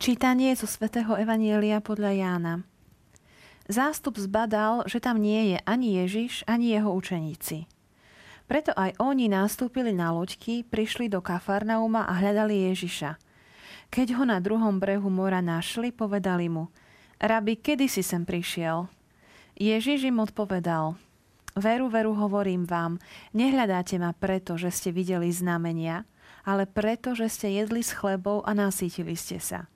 Čítanie zo svätého Evanielia podľa Jána. Zástup zbadal, že tam nie je ani Ježiš, ani jeho učeníci. Preto aj oni nastúpili na loďky, prišli do Kafarnauma a hľadali Ježiša. Keď ho na druhom brehu mora našli, povedali mu, Rabi, kedy si sem prišiel? Ježiš im odpovedal, Veru, veru hovorím vám, nehľadáte ma preto, že ste videli znamenia, ale preto, že ste jedli s chlebou a nasítili ste sa.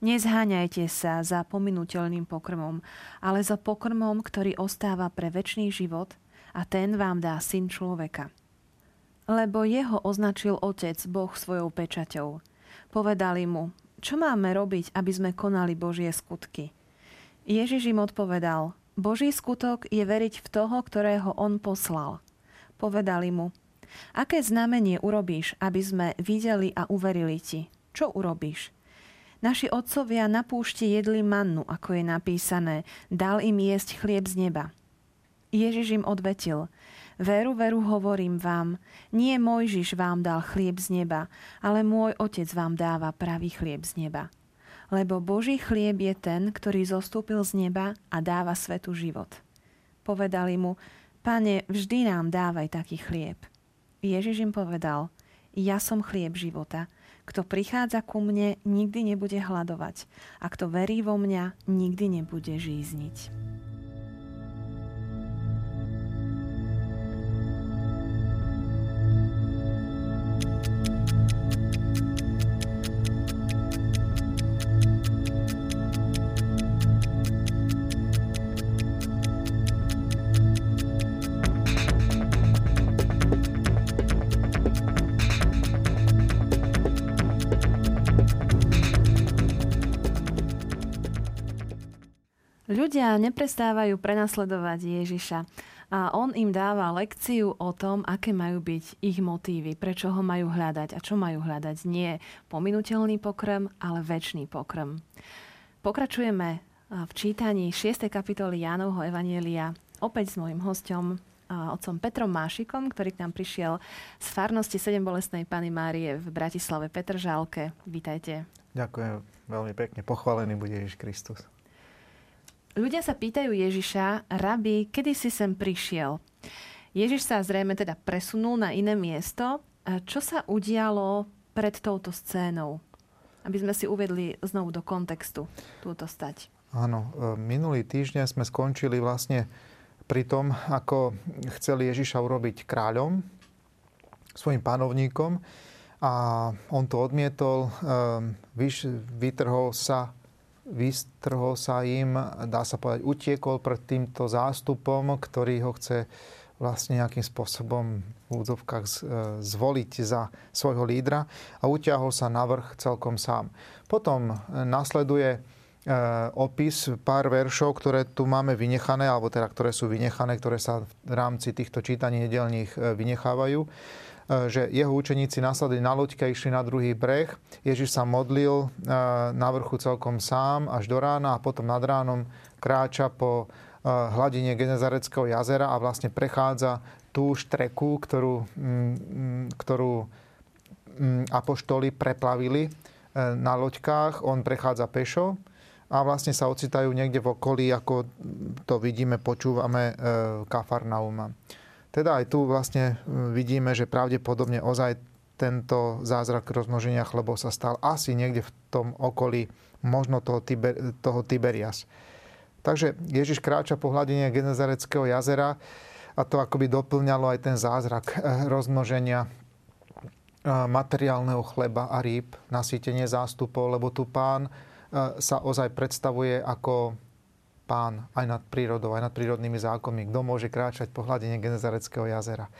Nezháňajte sa za pominuteľným pokrmom, ale za pokrmom, ktorý ostáva pre väčší život a ten vám dá syn človeka. Lebo jeho označil otec Boh svojou pečaťou. Povedali mu, čo máme robiť, aby sme konali Božie skutky. Ježiš im odpovedal, Boží skutok je veriť v toho, ktorého on poslal. Povedali mu, aké znamenie urobíš, aby sme videli a uverili ti? Čo urobíš? Naši otcovia na púšti jedli mannu, ako je napísané, dal im jesť chlieb z neba. Ježiš im odvetil, veru, veru hovorím vám, nie Mojžiš vám dal chlieb z neba, ale môj otec vám dáva pravý chlieb z neba. Lebo Boží chlieb je ten, ktorý zostúpil z neba a dáva svetu život. Povedali mu, pane, vždy nám dávaj taký chlieb. Ježiš im povedal, ja som chlieb života – kto prichádza ku mne, nikdy nebude hľadovať a kto verí vo mňa, nikdy nebude žízniť. Ľudia neprestávajú prenasledovať Ježiša a on im dáva lekciu o tom, aké majú byť ich motívy, prečo ho majú hľadať a čo majú hľadať. Nie pominuteľný pokrm, ale väčší pokrm. Pokračujeme v čítaní 6. kapitoly Jánovho Evanielia opäť s môjim hostom, otcom Petrom Mášikom, ktorý k nám prišiel z farnosti 7 bolestnej Pany Márie v Bratislave Petržálke. Vítajte. Ďakujem veľmi pekne. Pochválený bude Ježiš Kristus. Ľudia sa pýtajú Ježiša, rabi, kedy si sem prišiel? Ježiš sa zrejme teda presunul na iné miesto. Čo sa udialo pred touto scénou? Aby sme si uvedli znovu do kontextu túto stať. Áno, e, minulý týždeň sme skončili vlastne pri tom, ako chcel Ježiša urobiť kráľom, svojim panovníkom a on to odmietol, e, vytrhol sa vystrhol sa im, dá sa povedať, utiekol pred týmto zástupom, ktorý ho chce vlastne nejakým spôsobom v údzovkách e, zvoliť za svojho lídra a utiahol sa na vrch celkom sám. Potom nasleduje e, opis pár veršov, ktoré tu máme vynechané, alebo teda ktoré sú vynechané, ktoré sa v rámci týchto čítaní nedelných e, vynechávajú. E, že jeho učeníci nasadli na loďke a išli na druhý breh. Ježiš sa modlil e, na vrchu celkom sám až do rána a potom nad ránom kráča po e, hladine Genezareckého jazera a vlastne prechádza tú štreku, ktorú, ktorú apoštoli preplavili na loďkách. On prechádza pešo a vlastne sa ocitajú niekde v okolí, ako to vidíme, počúvame Kafarnauma. Teda aj tu vlastne e, vidíme, že pravdepodobne ozaj tento zázrak rozmnoženia chlebov sa stal asi niekde v tom okolí možno toho, Tiber, toho Tiberias. Takže Ježiš kráča po hladine Genezareckého jazera a to akoby doplňalo aj ten zázrak e, rozmnoženia e, materiálneho chleba a rýb, nasýtenie zástupov, lebo tu pán sa ozaj predstavuje ako pán aj nad prírodou, aj nad prírodnými zákonmi. Kto môže kráčať po hladine Genezareckého jazera.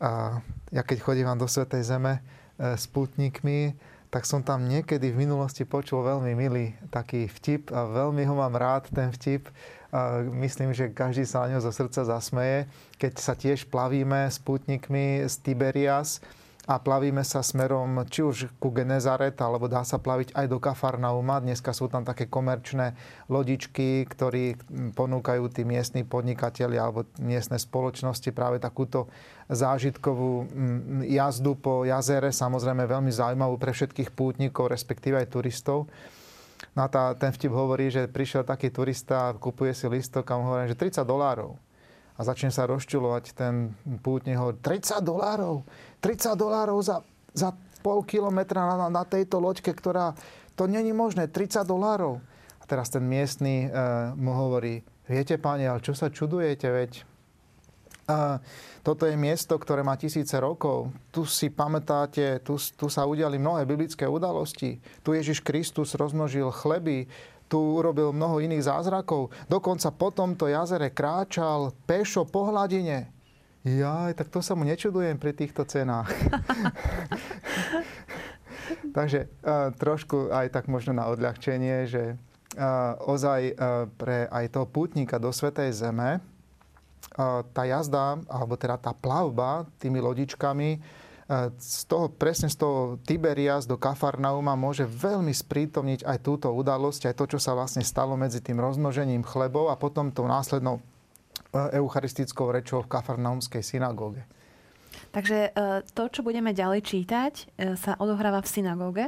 A ja keď chodím do Svetej Zeme e, s putníkmi, tak som tam niekedy v minulosti počul veľmi milý taký vtip a veľmi ho mám rád, ten vtip. A myslím, že každý sa na ňo zo srdca zasmeje, keď sa tiež plavíme s putníkmi z Tiberias a plavíme sa smerom či už ku Genezaret, alebo dá sa plaviť aj do Kafarnauma. Dneska sú tam také komerčné lodičky, ktorí ponúkajú tí miestni podnikatelia alebo miestne spoločnosti práve takúto zážitkovú jazdu po jazere, samozrejme veľmi zaujímavú pre všetkých pútnikov, respektíve aj turistov. No a tá, ten vtip hovorí, že prišiel taký turista, kupuje si listok a mu hovorí, že 30 dolárov a začne sa rozčulovať ten pútnik, hovorí 30 dolárov, 30 dolárov za, za pol kilometra na, na tejto loďke, ktorá, to není možné, 30 dolárov. A teraz ten miestny e, mu hovorí, viete páni, ale čo sa čudujete, veď a toto je miesto, ktoré má tisíce rokov. Tu si pamätáte, tu, tu sa udiali mnohé biblické udalosti. Tu Ježiš Kristus rozmnožil chleby, tu urobil mnoho iných zázrakov. Dokonca po tomto jazere kráčal pešo po hladine. Ja, tak to sa mu nečudujem pri týchto cenách. Takže uh, trošku aj tak možno na odľahčenie, že uh, ozaj uh, pre aj toho pútnika do Svetej Zeme tá jazda, alebo teda tá plavba tými lodičkami z toho, presne z toho Tiberias do Kafarnauma môže veľmi sprítomniť aj túto udalosť, aj to, čo sa vlastne stalo medzi tým rozmnožením chlebov a potom tou následnou e, eucharistickou rečou v Kafarnaumskej synagóge. Takže e, to, čo budeme ďalej čítať, e, sa odohráva v synagóge?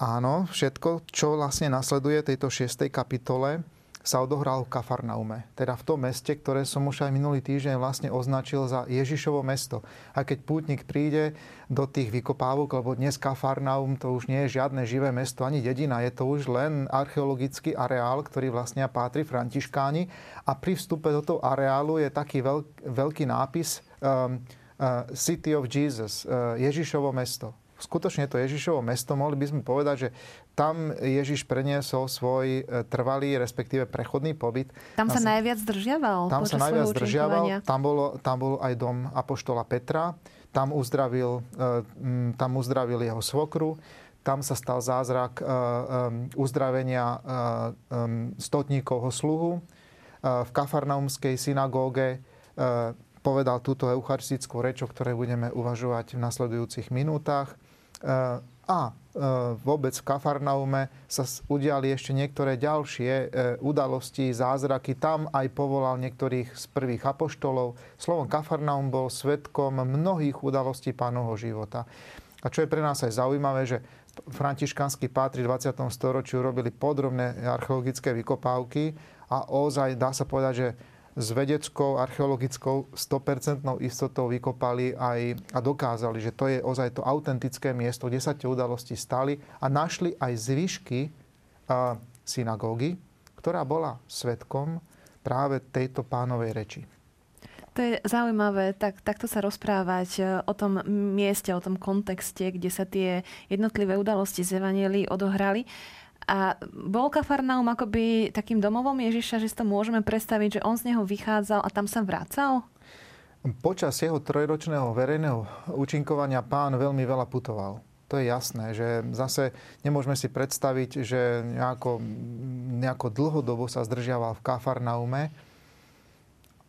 Áno, všetko, čo vlastne nasleduje tejto 6. kapitole, sa odohral v Kafarnaume. Teda v tom meste, ktoré som už aj minulý týždeň vlastne označil za Ježišovo mesto. A keď pútnik príde do tých vykopávok, lebo dnes Kafarnaum to už nie je žiadne živé mesto ani dedina, je to už len archeologický areál, ktorý vlastne patrí Františkáni. A pri vstupe do toho areálu je taký veľk, veľký nápis um, uh, City of Jesus, uh, Ježišovo mesto skutočne to Ježišovo mesto, mohli by sme povedať, že tam Ježiš preniesol svoj e, trvalý, respektíve prechodný pobyt. Tam sa najviac zdržiaval? Tam sa najviac zdržiaval. Tam, bolo, tam bol aj dom Apoštola Petra. Tam uzdravil, e, tam uzdravil jeho svokru. Tam sa stal zázrak e, uzdravenia stotníkovho sluhu. V Kafarnaumskej synagóge povedal túto eucharistickú reč, o ktorej budeme uvažovať v nasledujúcich minútach. A vôbec v Kafarnaume sa udiali ešte niektoré ďalšie e, udalosti, zázraky. Tam aj povolal niektorých z prvých apoštolov. Slovom Kafarnaum bol svetkom mnohých udalostí pánovho života. A čo je pre nás aj zaujímavé, že františkanskí pátri v 20. storočiu robili podrobné archeologické vykopávky a ozaj dá sa povedať, že s vedeckou, archeologickou 100% istotou vykopali aj a dokázali, že to je ozaj to autentické miesto, kde sa tie udalosti stali a našli aj zvyšky a, synagógy, ktorá bola svetkom práve tejto pánovej reči. To je zaujímavé, tak, takto sa rozprávať e, o tom mieste, o tom kontexte, kde sa tie jednotlivé udalosti z Evanielii odohrali. A bol Kafarnaum akoby takým domovom Ježiša, že si to môžeme predstaviť, že on z neho vychádzal a tam sa vracal? Počas jeho trojročného verejného účinkovania pán veľmi veľa putoval. To je jasné, že zase nemôžeme si predstaviť, že nejako, nejako dlhodobo sa zdržiaval v Kafarnaume,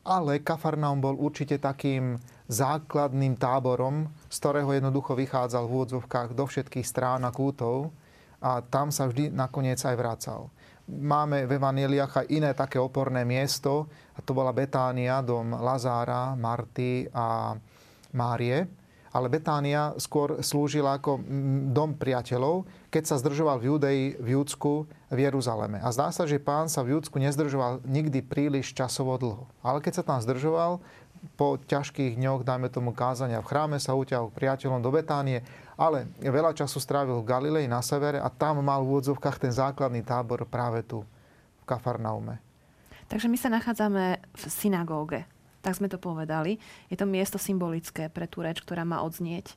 ale Kafarnaum bol určite takým základným táborom, z ktorého jednoducho vychádzal v úvodzovkách do všetkých strán a kútov a tam sa vždy nakoniec aj vracal. Máme v Evaneliach aj iné také oporné miesto, a to bola Betánia, dom Lazára, Marty a Márie. Ale Betánia skôr slúžila ako dom priateľov, keď sa zdržoval v Judei, v Júdsku, v Jeruzaleme. A zdá sa, že pán sa v Júdsku nezdržoval nikdy príliš časovo dlho. Ale keď sa tam zdržoval, po ťažkých dňoch, dajme tomu kázania v chráme, sa utiahol priateľom do Betánie ale veľa času strávil v Galilei na severe a tam mal v úvodzovkách ten základný tábor práve tu, v Kafarnaume. Takže my sa nachádzame v synagóge. Tak sme to povedali. Je to miesto symbolické pre tú reč, ktorá má odznieť.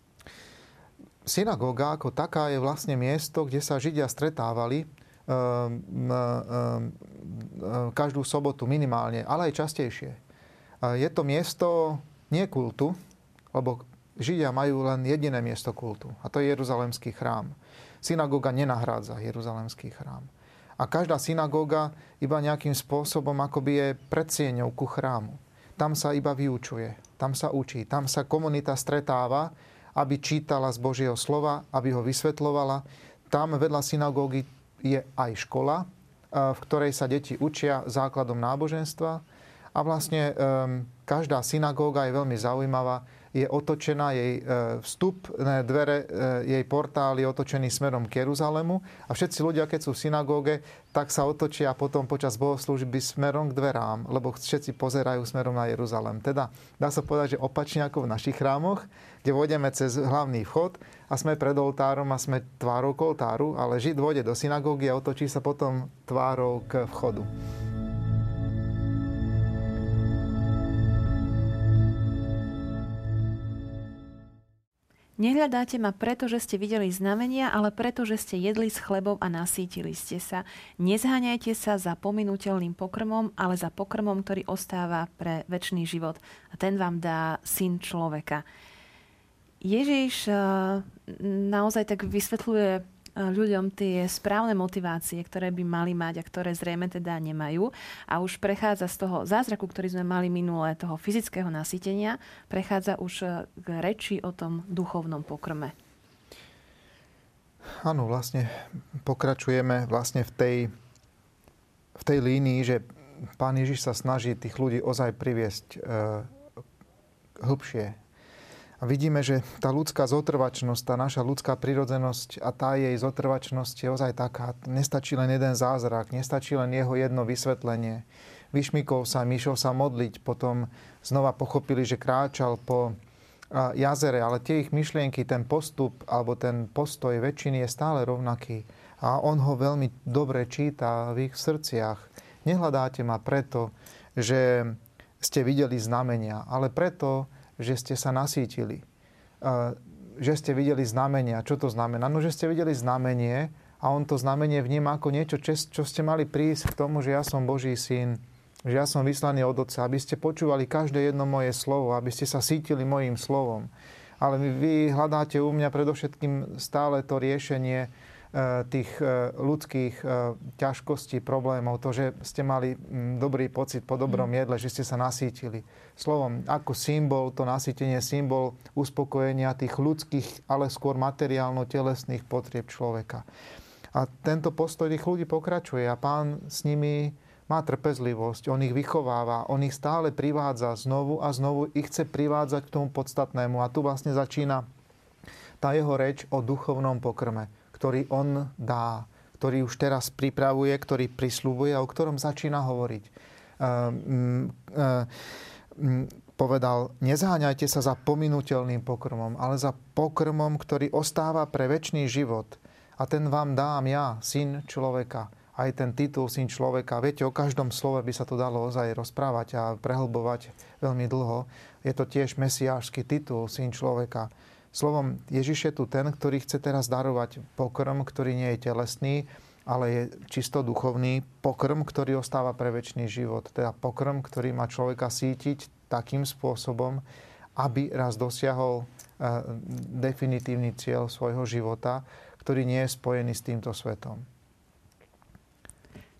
Synagóga ako taká je vlastne miesto, kde sa Židia stretávali um, um, každú sobotu minimálne, ale aj častejšie. Je to miesto nie kultu, lebo Židia majú len jediné miesto kultu a to je Jeruzalemský chrám. Synagóga nenahrádza Jeruzalemský chrám. A každá synagóga iba nejakým spôsobom akoby je predsieňou ku chrámu. Tam sa iba vyučuje, tam sa učí, tam sa komunita stretáva aby čítala z Božieho slova, aby ho vysvetlovala. Tam vedľa synagógy je aj škola, v ktorej sa deti učia základom náboženstva. A vlastne každá synagóga je veľmi zaujímavá je otočená jej e, vstup, dvere, e, jej portál je otočený smerom k Jeruzalemu a všetci ľudia, keď sú v synagóge, tak sa otočia potom počas bohoslúžby smerom k dverám, lebo všetci pozerajú smerom na Jeruzalem. Teda dá sa povedať, že opačne ako v našich chrámoch, kde vôjdeme cez hlavný vchod a sme pred oltárom a sme tvárou k oltáru, ale Žid vôjde do synagógy a otočí sa potom tvárou k vchodu. Nehľadáte ma preto, že ste videli znamenia, ale preto, že ste jedli s chlebom a nasítili ste sa. Nezháňajte sa za pominuteľným pokrmom, ale za pokrmom, ktorý ostáva pre väčší život. A ten vám dá syn človeka. Ježiš eh, naozaj tak vysvetľuje ľuďom tie správne motivácie, ktoré by mali mať a ktoré zrejme teda nemajú. A už prechádza z toho zázraku, ktorý sme mali minulé, toho fyzického nasytenia, prechádza už e, k reči o tom duchovnom pokrme. Áno, vlastne pokračujeme vlastne v tej, v tej línii, že pán Ježiš sa snaží tých ľudí ozaj priviesť e, hĺbšie a vidíme, že tá ľudská zotrvačnosť, tá naša ľudská prirodzenosť a tá jej zotrvačnosť je ozaj taká. Nestačí len jeden zázrak, nestačí len jeho jedno vysvetlenie. Vyšmikol sa, myšol sa modliť, potom znova pochopili, že kráčal po jazere, ale tie ich myšlienky, ten postup alebo ten postoj väčšiny je stále rovnaký. A on ho veľmi dobre číta v ich srdciach. Nehľadáte ma preto, že ste videli znamenia, ale preto, že ste sa nasítili. Že ste videli znamenia. Čo to znamená? No, že ste videli znamenie a on to znamenie vníma ako niečo, čo ste mali prísť k tomu, že ja som Boží syn, že ja som vyslaný od Otca, aby ste počúvali každé jedno moje slovo, aby ste sa sítili mojim slovom. Ale vy hľadáte u mňa predovšetkým stále to riešenie, tých eh, ľudských eh, ťažkostí, problémov, to, že ste mali mm, dobrý pocit po dobrom mm. jedle, že ste sa nasítili. Slovom, ako symbol, to nasýtenie, symbol uspokojenia tých ľudských, ale skôr materiálno-telesných potrieb človeka. A tento postoj tých ľudí pokračuje a pán s nimi má trpezlivosť, on ich vychováva, on ich stále privádza znovu a znovu, ich chce privádzať k tomu podstatnému. A tu vlastne začína tá jeho reč o duchovnom pokrme ktorý on dá, ktorý už teraz pripravuje, ktorý prislúbuje a o ktorom začína hovoriť. Ehm, povedal, nezháňajte sa za pominutelným pokrmom, ale za pokrmom, ktorý ostáva pre väčší život. A ten vám dám ja, syn človeka. Aj ten titul syn človeka. Viete, o každom slove by sa to dalo ozaj rozprávať a prehlbovať veľmi dlho. Je to tiež mesiášsky titul syn človeka. Slovom, Ježiš je tu ten, ktorý chce teraz darovať pokrm, ktorý nie je telesný, ale je čisto duchovný pokrm, ktorý ostáva pre väčší život. Teda pokrm, ktorý má človeka sítiť takým spôsobom, aby raz dosiahol eh, definitívny cieľ svojho života, ktorý nie je spojený s týmto svetom.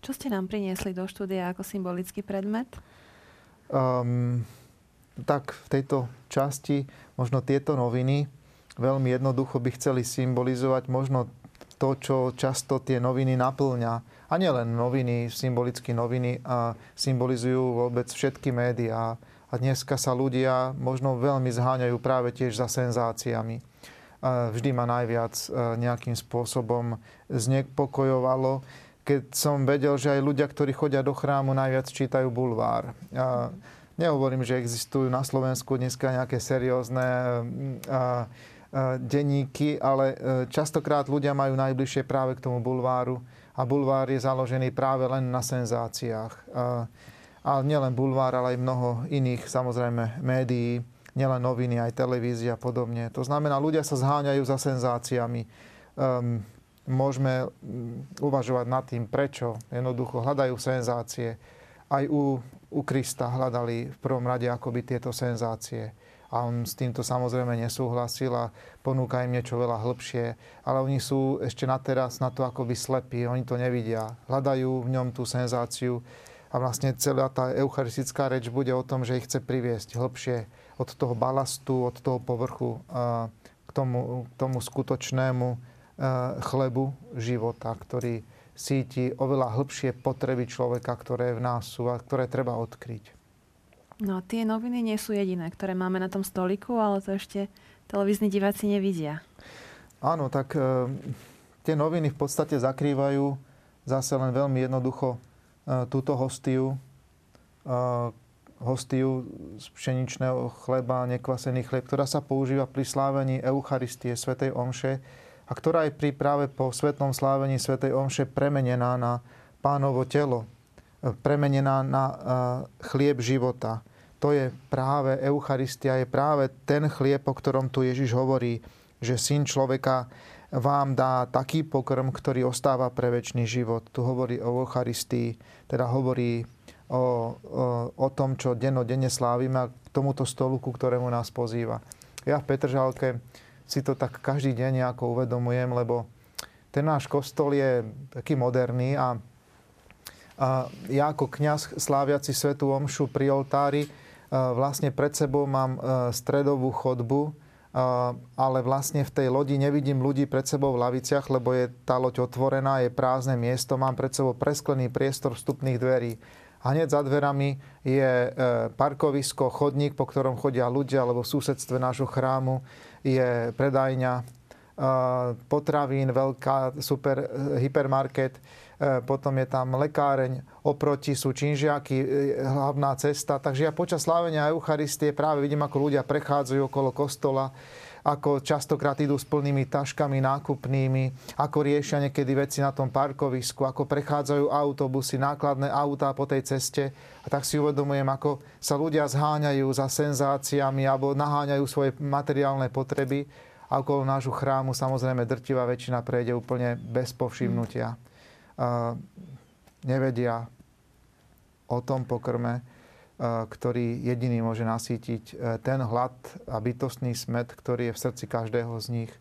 Čo ste nám priniesli do štúdia ako symbolický predmet? Um, tak v tejto časti možno tieto noviny, veľmi jednoducho by chceli symbolizovať možno to, čo často tie noviny naplňa. A nielen noviny, symbolicky noviny a symbolizujú vôbec všetky médiá. A dneska sa ľudia možno veľmi zháňajú práve tiež za senzáciami. Vždy ma najviac e, nejakým spôsobom znepokojovalo, keď som vedel, že aj ľudia, ktorí chodia do chrámu, najviac čítajú bulvár. Nehovorím, že existujú na Slovensku dneska nejaké seriózne denníky, ale e, častokrát ľudia majú najbližšie práve k tomu bulváru a bulvár je založený práve len na senzáciách. A nielen bulvár, ale aj mnoho iných, samozrejme, médií, nielen noviny, aj televízia a podobne. To znamená, ľudia sa zháňajú za senzáciami. Um, môžeme mm, uvažovať nad tým, prečo. Jednoducho hľadajú senzácie. Aj u, u Krista hľadali v prvom rade akoby tieto senzácie a on s týmto samozrejme nesúhlasil a ponúka im niečo veľa hĺbšie. Ale oni sú ešte na teraz na to akoby slepí, oni to nevidia. Hľadajú v ňom tú senzáciu a vlastne celá tá eucharistická reč bude o tom, že ich chce priviesť hĺbšie od toho balastu, od toho povrchu k tomu, k tomu skutočnému e, chlebu života, ktorý síti oveľa hĺbšie potreby človeka, ktoré v nás sú a ktoré treba odkryť. No tie noviny nie sú jediné, ktoré máme na tom stoliku, ale to ešte televízni diváci nevidia. Áno, tak e, tie noviny v podstate zakrývajú zase len veľmi jednoducho e, túto hostiu, e, hostiu z pšeničného chleba, nekvasený chlieb, ktorá sa používa pri slávení Eucharistie, Svetej Omše a ktorá je pri práve po svetnom slávení Svetej Omše premenená na pánovo telo, premenená na chlieb života. To je práve Eucharistia, je práve ten chlieb, o ktorom tu Ježiš hovorí, že syn človeka vám dá taký pokrm, ktorý ostáva pre väčší život. Tu hovorí o Eucharistii, teda hovorí o, o, o tom, čo dennodenne slávime a k tomuto stolu, ku ktorému nás pozýva. Ja v Petržalke si to tak každý deň nejako uvedomujem, lebo ten náš kostol je taký moderný a, a ja ako kňaz sláviaci Svetu Omšu pri oltári vlastne pred sebou mám stredovú chodbu, ale vlastne v tej lodi nevidím ľudí pred sebou v laviciach, lebo je tá loď otvorená, je prázdne miesto, mám pred sebou presklený priestor vstupných dverí. Hneď za dverami je e, parkovisko, chodník, po ktorom chodia ľudia, alebo v susedstve nášho chrámu je predajňa, e, potravín, veľká, super e, hypermarket, potom je tam lekáreň, oproti sú činžiaky, hlavná cesta. Takže ja počas slávenia Eucharistie práve vidím, ako ľudia prechádzajú okolo kostola, ako častokrát idú s plnými taškami nákupnými, ako riešia niekedy veci na tom parkovisku, ako prechádzajú autobusy, nákladné autá po tej ceste. A tak si uvedomujem, ako sa ľudia zháňajú za senzáciami alebo naháňajú svoje materiálne potreby. A okolo nášho chrámu samozrejme drtivá väčšina prejde úplne bez povšimnutia. Nevedia o tom pokrme, ktorý jediný môže nasítiť e, ten hlad a bytostný smet, ktorý je v srdci každého z nich.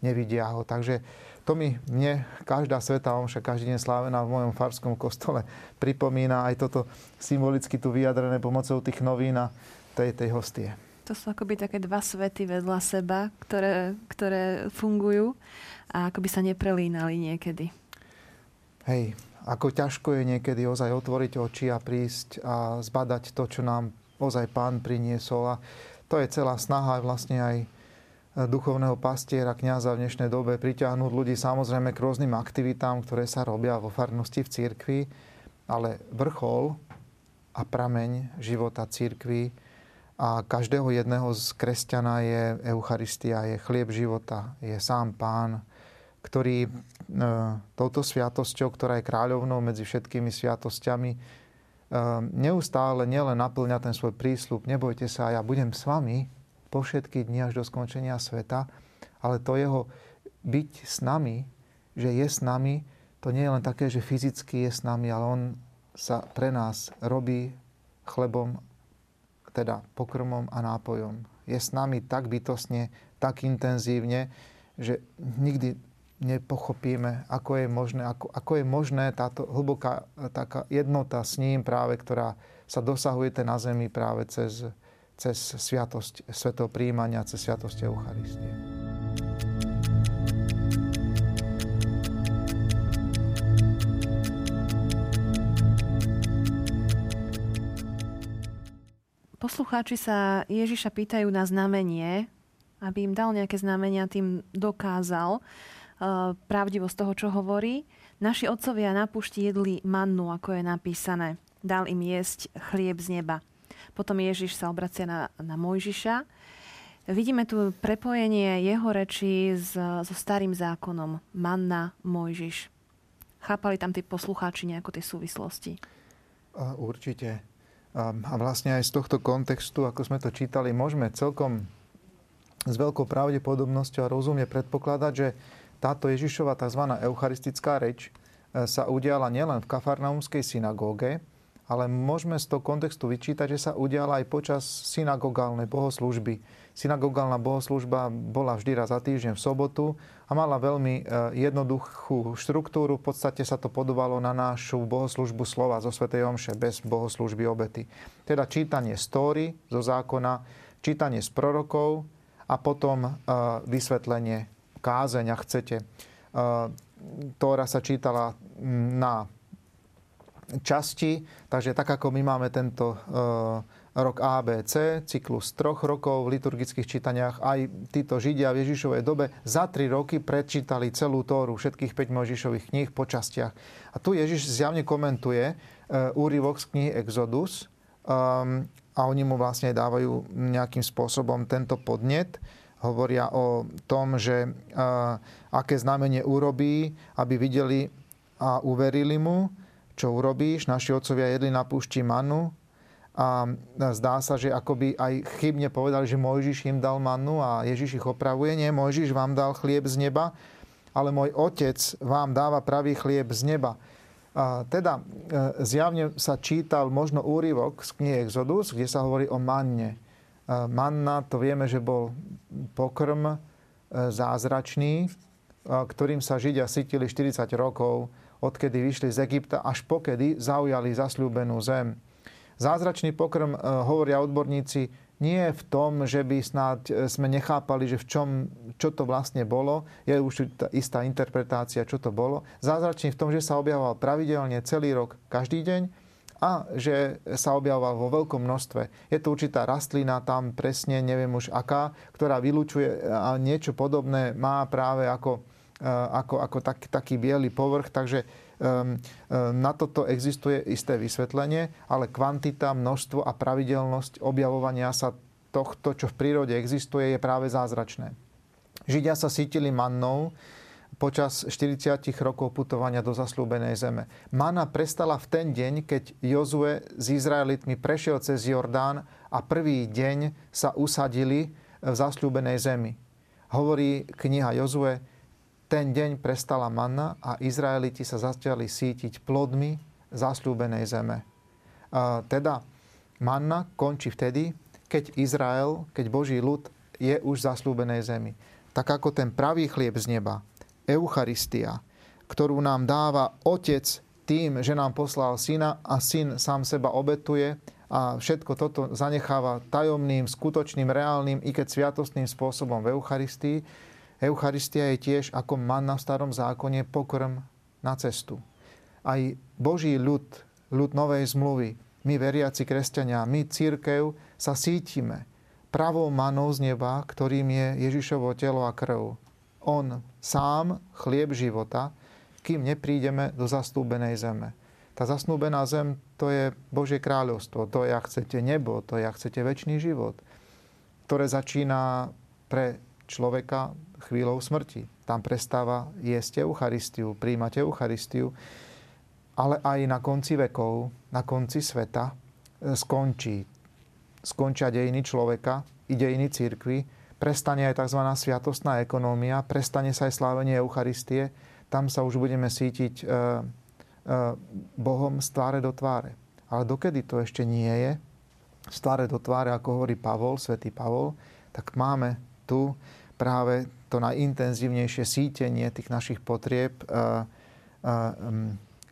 Nevidia ho. Takže to mi mne každá sveta omša, každý deň slávená v mojom farskom kostole pripomína aj toto symbolicky tu vyjadrené pomocou tých novín a tej, tej hostie. To sú akoby také dva svety vedľa seba, ktoré, ktoré fungujú a akoby sa neprelínali niekedy. Hej, ako ťažko je niekedy ozaj otvoriť oči a prísť a zbadať to, čo nám ozaj pán priniesol. A to je celá snaha vlastne aj duchovného pastiera, kňaza v dnešnej dobe priťahnuť ľudí samozrejme k rôznym aktivitám, ktoré sa robia vo farnosti v cirkvi, ale vrchol a prameň života cirkvi a každého jedného z kresťana je Eucharistia, je chlieb života, je sám pán, ktorý e, touto sviatosťou, ktorá je kráľovnou medzi všetkými sviatosťami, e, neustále nielen naplňa ten svoj prísľub, nebojte sa, ja budem s vami po všetky dni až do skončenia sveta, ale to jeho byť s nami, že je s nami, to nie je len také, že fyzicky je s nami, ale on sa pre nás robí chlebom, teda pokrmom a nápojom. Je s nami tak bytosne, tak intenzívne, že nikdy nepochopíme, ako je možné, ako, ako je možné táto hlboká taká jednota s ním práve, ktorá sa dosahuje na zemi práve cez, cez sviatosť svetého príjmania, cez sviatosť Eucharistie. Poslucháči sa Ježiša pýtajú na znamenie, aby im dal nejaké znamenia, tým dokázal, pravdivosť toho, čo hovorí. Naši otcovia na pušti jedli mannu, ako je napísané. Dal im jesť chlieb z neba. Potom Ježiš sa obracia na, na Mojžiša. Vidíme tu prepojenie jeho rečí s, so starým zákonom. Manna, Mojžiš. Chápali tam tí poslucháči nejako tie súvislosti? Určite. A vlastne aj z tohto kontextu, ako sme to čítali, môžeme celkom s veľkou pravdepodobnosťou a rozumne predpokladať, že táto Ježišova tzv. eucharistická reč e, sa udiala nielen v Kafarnaumskej synagóge, ale môžeme z toho kontextu vyčítať, že sa udiala aj počas synagogálnej bohoslužby. Synagogálna bohoslužba bola vždy raz za týždeň v sobotu a mala veľmi e, jednoduchú štruktúru. V podstate sa to podobalo na našu bohoslužbu slova zo Sv. Omše bez bohoslužby obety. Teda čítanie stóry zo zákona, čítanie z prorokov, a a potom vysvetlenie kázeň, ak chcete. Tóra sa čítala na časti, takže tak ako my máme tento rok ABC, cyklus troch rokov v liturgických čítaniach. Aj títo Židia v Ježišovej dobe za tri roky prečítali celú Tóru, všetkých 5 Mojžišových kníh po častiach. A tu Ježiš zjavne komentuje uh, úryvok z knihy Exodus um, a oni mu vlastne dávajú nejakým spôsobom tento podnet. Hovoria o tom, že aké znamenie urobí, aby videli a uverili mu, čo urobíš. Naši otcovia jedli na púšti manu, a zdá sa, že akoby aj chybne povedali, že Mojžiš im dal mannu a Ježiš ich opravuje. Nie, Mojžiš vám dal chlieb z neba, ale môj otec vám dáva pravý chlieb z neba. A teda e, zjavne sa čítal možno úryvok z knihy Exodus, kde sa hovorí o manne. E, manna, to vieme, že bol pokrm e, zázračný, ktorým sa Židia sytili 40 rokov, odkedy vyšli z Egypta, až pokedy zaujali zasľúbenú zem. Zázračný pokrm, e, hovoria odborníci, nie je v tom, že by snáď e, sme nechápali, že v čom, čo to vlastne bolo. Je už istá interpretácia, čo to bolo. Zázračný v tom, že sa objavoval pravidelne celý rok, každý deň a že sa objavoval vo veľkom množstve. Je to určitá rastlina tam presne, neviem už aká, ktorá vylúčuje a niečo podobné má práve ako, e, ako, ako tak, taký biely povrch. Takže ehm, na toto existuje isté vysvetlenie, ale kvantita, množstvo a pravidelnosť objavovania sa tohto, čo v prírode existuje, je práve zázračné. Židia sa sítili mannou počas 40 rokov putovania do zaslúbenej zeme. Mana prestala v ten deň, keď Jozue s Izraelitmi prešiel cez Jordán a prvý deň sa usadili v zasľúbenej zemi. Hovorí kniha Jozue, ten deň prestala manna a Izraeliti sa začali sítiť plodmi zasľúbenej zeme. Teda manna končí vtedy, keď Izrael, keď Boží ľud je už v zasľúbenej zemi. Tak ako ten pravý chlieb z neba, Eucharistia, ktorú nám dáva Otec tým, že nám poslal syna a syn sám seba obetuje a všetko toto zanecháva tajomným, skutočným, reálnym, i keď sviatostným spôsobom v Eucharistii, Eucharistia je tiež ako manna v starom zákone pokrm na cestu. Aj Boží ľud, ľud novej zmluvy, my veriaci kresťania, my církev sa sítime pravou manou z neba, ktorým je Ježišovo telo a krv. On sám chlieb života, kým neprídeme do zastúbenej zeme. Tá zasnúbená zem, to je Božie kráľovstvo, to je, ak chcete nebo, to je, chcete väčší život, ktoré začína pre človeka chvíľou smrti. Tam prestáva jesť Eucharistiu, príjmať Eucharistiu, ale aj na konci vekov, na konci sveta e, skončí. Skončia dejiny človeka i dejiny církvy, prestane aj tzv. sviatostná ekonómia, prestane sa aj slávenie Eucharistie, tam sa už budeme sítiť e, e, Bohom z tváre do tváre. Ale dokedy to ešte nie je, z tváre do tváre, ako hovorí Pavol, svätý Pavol, tak máme tu práve to najintenzívnejšie sítenie tých našich potrieb, e,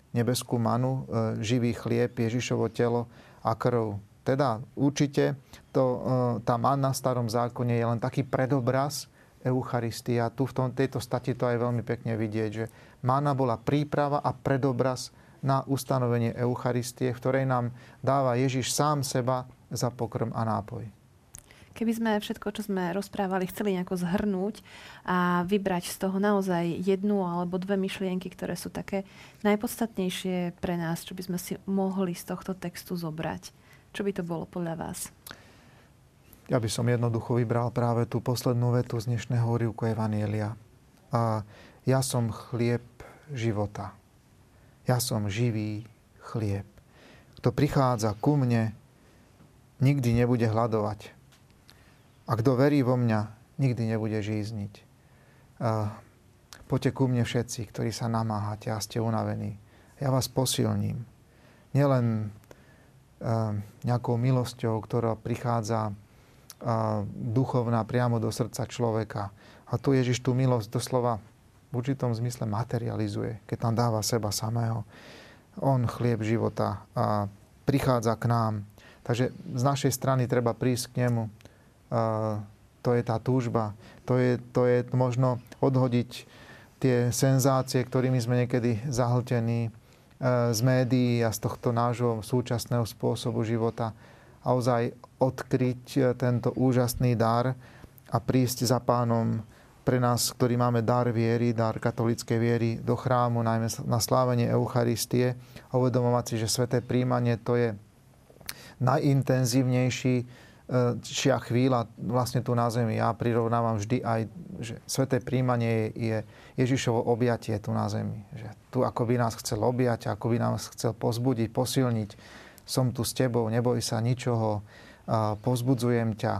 nebeskú manu, živý chlieb, Ježišovo telo a krv. Teda určite to, tá manna v starom zákone je len taký predobraz Eucharistia. Tu v tom, tejto stati to aj veľmi pekne vidieť, že manna bola príprava a predobraz na ustanovenie Eucharistie, ktorej nám dáva Ježiš sám seba za pokrm a nápoj. Keby sme všetko, čo sme rozprávali, chceli nejako zhrnúť a vybrať z toho naozaj jednu alebo dve myšlienky, ktoré sú také najpodstatnejšie pre nás, čo by sme si mohli z tohto textu zobrať. Čo by to bolo podľa vás? Ja by som jednoducho vybral práve tú poslednú vetu z dnešného úrivku Evanielia. A ja som chlieb života. Ja som živý chlieb. Kto prichádza ku mne, nikdy nebude hľadovať. A kto verí vo mňa, nikdy nebude žízniť. Poďte ku mne všetci, ktorí sa namáhate a ste unavení. Ja vás posilním. Nielen nejakou milosťou, ktorá prichádza duchovná priamo do srdca človeka. A tu Ježiš tú milosť doslova v určitom zmysle materializuje, keď tam dáva seba samého. On chlieb života a prichádza k nám. Takže z našej strany treba prísť k nemu To je tá túžba. To je, to je možno odhodiť tie senzácie, ktorými sme niekedy zahltení z médií a z tohto nášho súčasného spôsobu života. A ozaj odkryť e, tento úžasný dar a prísť za pánom pre nás, ktorí máme dar viery, dar katolíckej viery do chrámu, najmä na slávenie Eucharistie uvedomovať si, že sveté príjmanie to je najintenzívnejší šia chvíľa vlastne tu na zemi. Ja prirovnávam vždy aj, že sveté príjmanie je Ježišovo objatie tu na zemi. Že tu ako by nás chcel objať, ako by nás chcel pozbudiť, posilniť. Som tu s tebou, neboj sa ničoho, pozbudzujem ťa.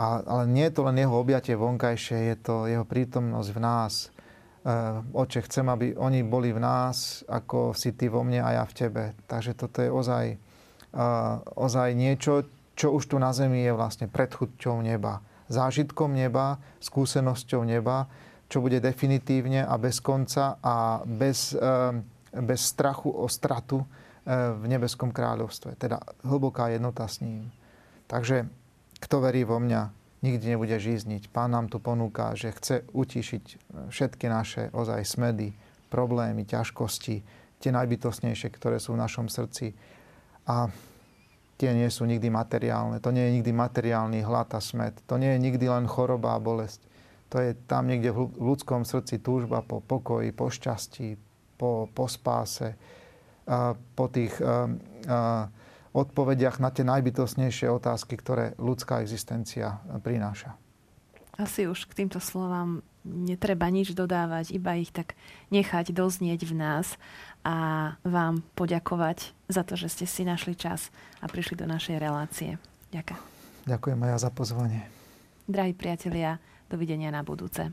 Ale nie je to len jeho objatie vonkajšie, je to jeho prítomnosť v nás. E, oče, chcem, aby oni boli v nás, ako si ty vo mne a ja v tebe. Takže toto je ozaj, ozaj niečo, čo už tu na zemi je vlastne predchudťou neba, zážitkom neba, skúsenosťou neba, čo bude definitívne a bez konca a bez, eh, bez strachu o stratu eh, v nebeskom kráľovstve. Teda hlboká jednota s ním. Takže kto verí vo mňa, nikdy nebude žízniť. Pán nám tu ponúka, že chce utišiť všetky naše ozaj smedy, problémy, ťažkosti, tie najbytostnejšie, ktoré sú v našom srdci. A tie nie sú nikdy materiálne. To nie je nikdy materiálny hlad a smet. To nie je nikdy len choroba a bolesť. To je tam niekde v ľudskom srdci túžba po pokoji, po šťastí, po, po spáse, po tých odpovediach na tie najbytostnejšie otázky, ktoré ľudská existencia prináša. Asi už k týmto slovám netreba nič dodávať, iba ich tak nechať doznieť v nás a vám poďakovať za to, že ste si našli čas a prišli do našej relácie. Ďakujem. Ďakujem aj ja za pozvanie. Drahí priatelia, dovidenia na budúce.